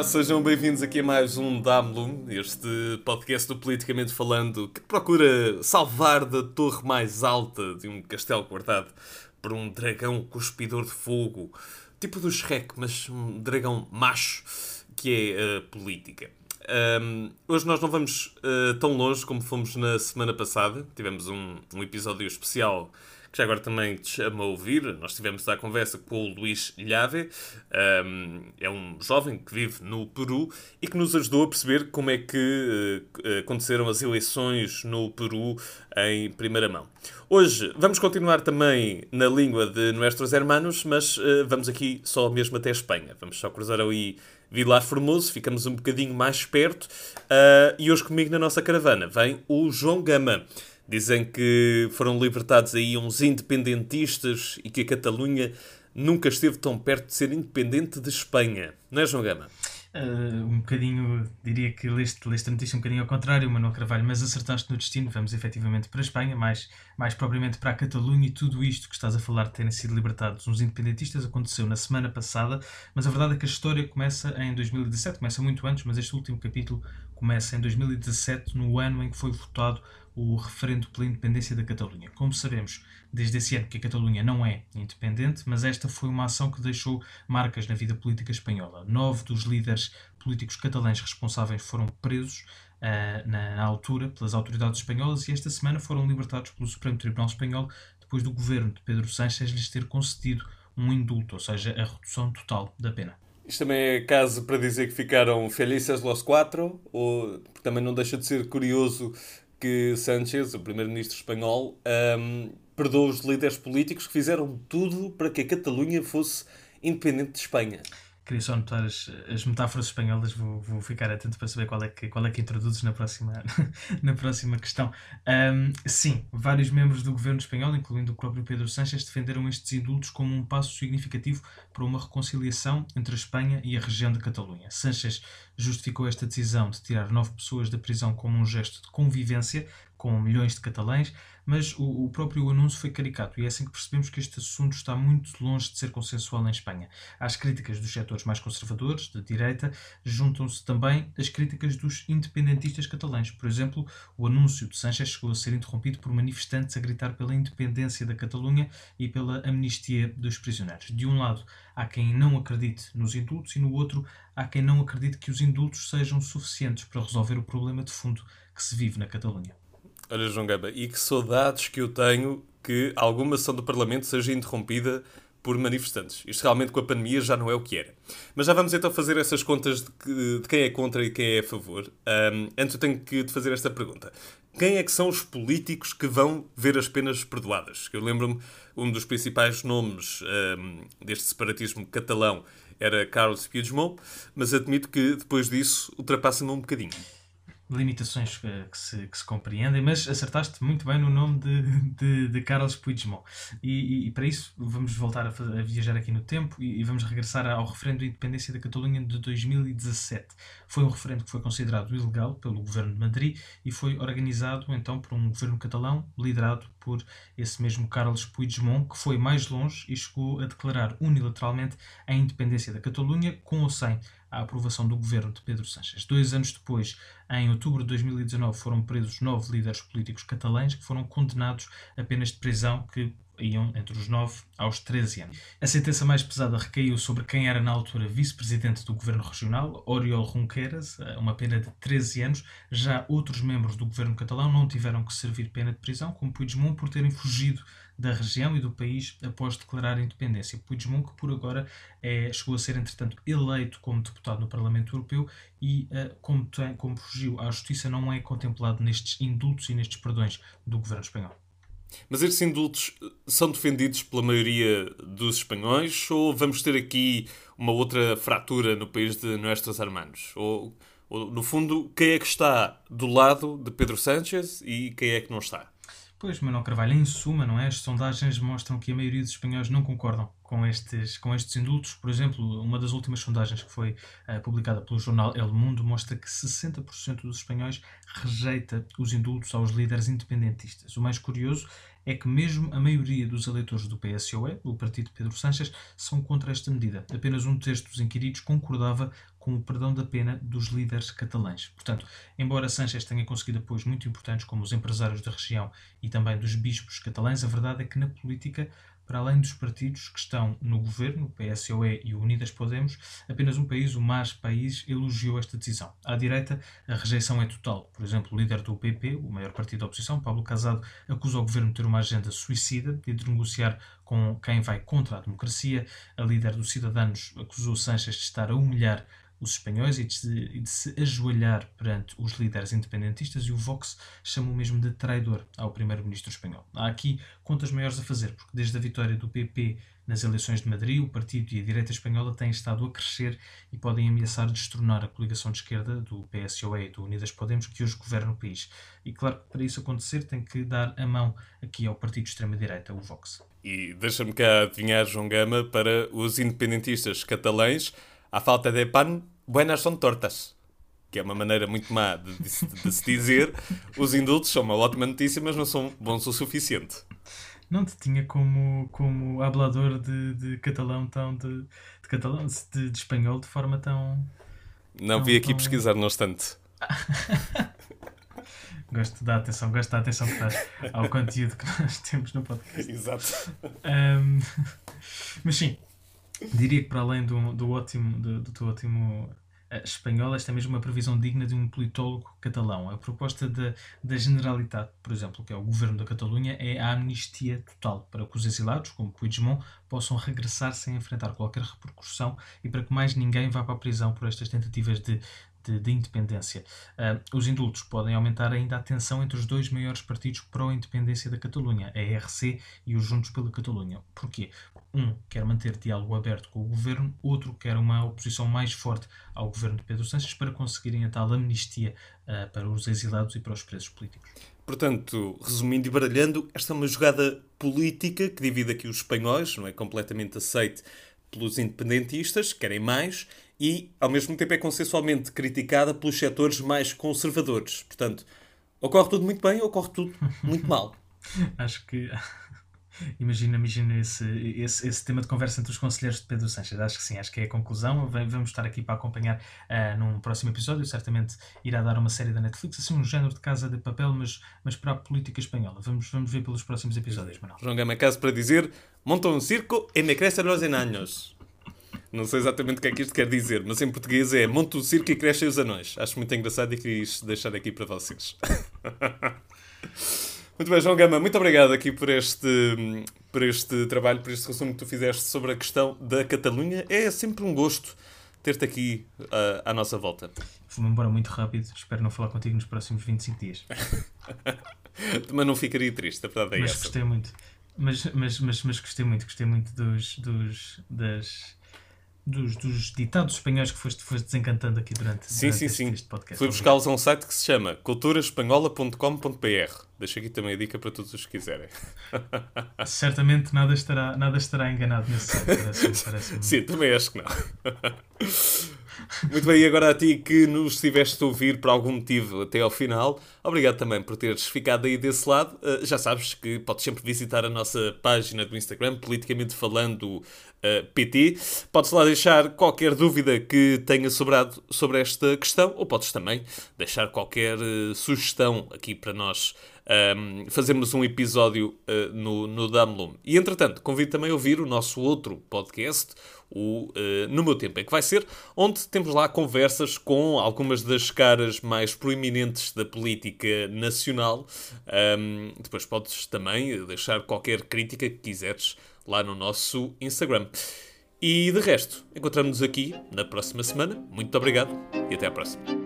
Olá, sejam bem-vindos aqui a mais um Damlum, este podcast do Politicamente Falando que procura salvar da torre mais alta de um castelo guardado por um dragão cuspidor de fogo, tipo do Shrek, mas um dragão macho, que é a política. Um, hoje nós não vamos uh, tão longe como fomos na semana passada, tivemos um, um episódio especial que já agora também te chama a ouvir. Nós tivemos a conversa com o Luís Llave, um, é um jovem que vive no Peru e que nos ajudou a perceber como é que uh, aconteceram as eleições no Peru em primeira mão. Hoje vamos continuar também na língua de nossos hermanos, mas uh, vamos aqui só mesmo até Espanha. Vamos só cruzar aí Vilar Formoso, ficamos um bocadinho mais perto. Uh, e hoje comigo na nossa caravana vem o João Gama. Dizem que foram libertados aí uns independentistas e que a Catalunha nunca esteve tão perto de ser independente de Espanha. Não é, João Gama? Uh, um bocadinho, diria que leste, leste a notícia um bocadinho ao contrário, Manuel Carvalho, mas acertaste no destino, vamos efetivamente para a Espanha, mais, mais propriamente para a Catalunha e tudo isto que estás a falar de terem sido libertados uns independentistas aconteceu na semana passada, mas a verdade é que a história começa em 2017, começa muito antes, mas este último capítulo começa em 2017, no ano em que foi votado o referendo pela independência da Catalunha. Como sabemos, desde esse ano que a Catalunha não é independente, mas esta foi uma ação que deixou marcas na vida política espanhola. Nove dos líderes políticos catalães responsáveis foram presos uh, na, na, altura pelas autoridades espanholas e esta semana foram libertados pelo Supremo Tribunal Espanhol depois do governo de Pedro Sánchez lhes ter concedido um indulto, ou seja, a redução total da pena. Isto também é caso para dizer que ficaram felizes los quatro, ou também não deixa de ser curioso que Sánchez, o primeiro-ministro espanhol, um, perdoou os líderes políticos que fizeram tudo para que a Catalunha fosse independente de Espanha. Queria só notar as, as metáforas espanholas, vou, vou ficar atento para saber qual é que, qual é que introduzes na próxima, na próxima questão. Um, sim, vários membros do governo espanhol, incluindo o próprio Pedro Sánchez, defenderam estes indultos como um passo significativo para uma reconciliação entre a Espanha e a região de Catalunha. Sánchez justificou esta decisão de tirar nove pessoas da prisão como um gesto de convivência com milhões de catalães, mas o, o, próprio anúncio foi caricato e é assim que percebemos que este assunto está muito longe de ser consensual em Espanha. Às críticas dos setores mais conservadores, de direita, juntam-se também as críticas dos independentistas catalães. Por exemplo, o anúncio de Sánchez chegou a ser interrompido por manifestantes a gritar pela independência da Catalunha e pela amnistia dos prisioneiros. De um lado, há quem não acredite nos indultos e no outro, há quem não acredite que os indultos sejam suficientes para resolver o problema de fundo que se vive na Catalunha. Olha, João Gaba, e que saudades que eu tenho que alguma sessão do Parlamento seja interrompida por manifestantes. Isto realmente com a pandemia já não é o que era. Mas já vamos então fazer essas contas de, que, de quem é contra e quem é a favor. Um, antes eu tenho que te fazer esta pergunta. Quem é que são os políticos que vão ver as penas perdoadas? Eu lembro-me, um dos principais nomes um, deste separatismo catalão era Carlos Puigdemont, mas admito que depois disso ultrapassa-me um bocadinho limitações que, que, se, que, se, compreendem, mas acertaste muito bem no nome de, de, de Carlos Puigdemont. E, e, e, para isso vamos voltar a, a viajar aqui no tempo e, e, vamos regressar ao referendo de independência da Catalunha de 2017. Foi um referendo que foi considerado ilegal pelo governo de Madrid e foi organizado então por um governo catalão liderado por esse mesmo Carlos Puigdemont, que foi mais longe e chegou a declarar unilateralmente a independência da Catalunha com ou sem a aprovação do governo de Pedro Sánchez. Dois anos depois, em outubro de 2019, foram presos nove líderes políticos catalães que foram condenados a penas de prisão que iam entre os 9 aos 13 anos. A sentença mais pesada recaiu sobre quem era na altura vice-presidente do governo regional, Oriol Junqueras, uma pena de 13 anos. Já outros membros do governo catalão não tiveram que servir pena de prisão, como Puigdemont, por terem fugido da região e do país após declarar a independência. Puigdemont, que por agora é, chegou a ser, entretanto, eleito como deputado no Parlamento Europeu e, uh, como, tem, como fugiu à justiça, não é contemplado nestes indultos e nestes perdões do governo espanhol. Mas estes indultos são defendidos pela maioria dos espanhóis ou vamos ter aqui uma outra fratura no país de Nuestros Hermanos? Ou, ou, no fundo, quem é que está do lado de Pedro Sánchez e quem é que não está? Pois, Manuel Carvalho, em suma, não é? As sondagens mostram que a maioria dos espanhóis não concordam com estes, com estes indultos. Por exemplo, uma das últimas sondagens que foi uh, publicada pelo jornal El Mundo mostra que 60% dos espanhóis rejeita os indultos aos líderes independentistas. O mais curioso é que mesmo a maioria dos eleitores do PSOE, o partido de Pedro Sánchez, são contra esta medida. Apenas um terço dos inquiridos concordava com o perdão da pena dos líderes catalães. Portanto, embora Sánchez tenha conseguido apoios muito importantes como os empresários da região e também dos bispos catalães, a verdade é que na política para além dos partidos que estão no governo, o PSOE e o Unidas Podemos, apenas um país, o MAS País, elogiou esta decisão. À direita, a rejeição é total. Por exemplo, o líder do PP, o maior partido da oposição, Pablo Casado, acusa o governo de ter uma agenda suicida de negociar com quem vai contra a democracia. A líder dos Cidadanos acusou Sanches de estar a humilhar os espanhóis e de, se, e de, se ajoelhar perante os líderes independentistas e o Vox chamou mesmo de traidor ao primeiro-ministro espanhol. Há aqui contas maiores a fazer, porque desde a vitória do PP nas eleições de Madrid, o partido e a direita espanhola têm estado a crescer e podem ameaçar destronar a coligação de esquerda do PSOE e do Unidas Podemos que hoje governa o país. E claro que para isso acontecer tem que dar a mão aqui ao partido de extrema-direita, o Vox. E deixa-me cá adivinhar, João Gama, para os independentistas catalães, a falta de pan, buenas são tortas. Que é uma maneira muito má de, de, de se dizer. Os indultos são uma ótima notícia, mas não são bons o suficiente. Não te tinha como, como hablador de, de catalão tão de, de catalão de, de, espanhol de forma tão. Não tão, vi aqui tão... pesquisar, no obstante. gosto da atenção, gosto da atenção que dás ao conteúdo que nós temos no podcast. Exato. Um, mas sim, Diria que para além do, do ótimo, do, do teu ótimo uh, espanhol, esta é mesmo uma previsão digna de um politólogo catalão. A proposta da Generalitat, por exemplo, que é o governo da Catalunha, é a amnistia total para que os exilados, como Puigdemont, possam regressar sem enfrentar qualquer repercussão e para que mais ninguém vá para a prisão por estas tentativas de de, de independência. Uh, os indultos podem aumentar ainda a tensão entre os dois maiores partidos pró-independência da Catalunha, a ERC e os Juntos pela Catalunha. Porquê? Um quer manter diálogo aberto com o governo, outro quer uma oposição mais forte ao governo de Pedro Sánchez para conseguirem a tal amnistia uh, para os exilados e para os presos políticos. Portanto, resumindo e baralhando, esta é uma jogada política que divide aqui os espanhóis, não é completamente aceite pelos independentistas, que querem mais, e, ao mesmo tempo, é consensualmente criticada pelos setores mais conservadores. Portanto, ocorre tudo muito bem ou ocorre tudo muito mal. Acho que. Imagina, imagina esse, esse, esse tema de conversa entre os conselheiros de Pedro Sanches. Acho que sim, acho que é a conclusão. Vamos estar aqui para acompanhar uh, num próximo episódio. Certamente irá dar uma série da Netflix, assim um género de casa de papel, mas, mas para a política espanhola. Vamos, vamos ver pelos próximos episódios, Manuel. João Gama caso para dizer: monta um circo e me crescem los enanos. Não sei exatamente o que é que isto quer dizer, mas em português é monta o circo e crescem os anões. Acho muito engraçado e quis deixar aqui para vocês. muito bem, João Gama, muito obrigado aqui por este, por este trabalho, por este resumo que tu fizeste sobre a questão da Catalunha. É sempre um gosto ter-te aqui uh, à nossa volta. Fui-me embora muito rápido, espero não falar contigo nos próximos 25 dias. mas não ficaria triste, a verdade é mas essa. Mas gostei muito. Mas, mas, mas, mas gostei muito, gostei muito dos, dos, das, dos, dos ditados espanhóis que foste, foste desencantando aqui durante, sim, durante sim, este, sim. este podcast. Fui buscá-los a um site que se chama culturaspanhola.com.br. Deixo aqui também a dica para todos os que quiserem. Certamente nada estará, nada estará enganado nesse site. Parece, parece sim, também acho que não. Muito bem, e agora a ti que nos estiveste a ouvir por algum motivo até ao final, obrigado também por teres ficado aí desse lado. Uh, já sabes que podes sempre visitar a nossa página do Instagram, politicamente falando uh, eh, PT. Podes lá deixar qualquer dúvida que tenha sobrado sobre esta questão, ou podes também deixar qualquer uh, sugestão aqui para nós um, fazermos um episódio uh, no, no Damlum. E entretanto, convido também a ouvir o nosso outro podcast, o uh, No Meu Tempo é que vai ser, onde temos lá conversas com algumas das caras mais proeminentes da política nacional. Um, depois podes também deixar qualquer crítica que quiseres lá no nosso Instagram. E de resto, encontramos-nos aqui na próxima semana. Muito obrigado e até à próxima.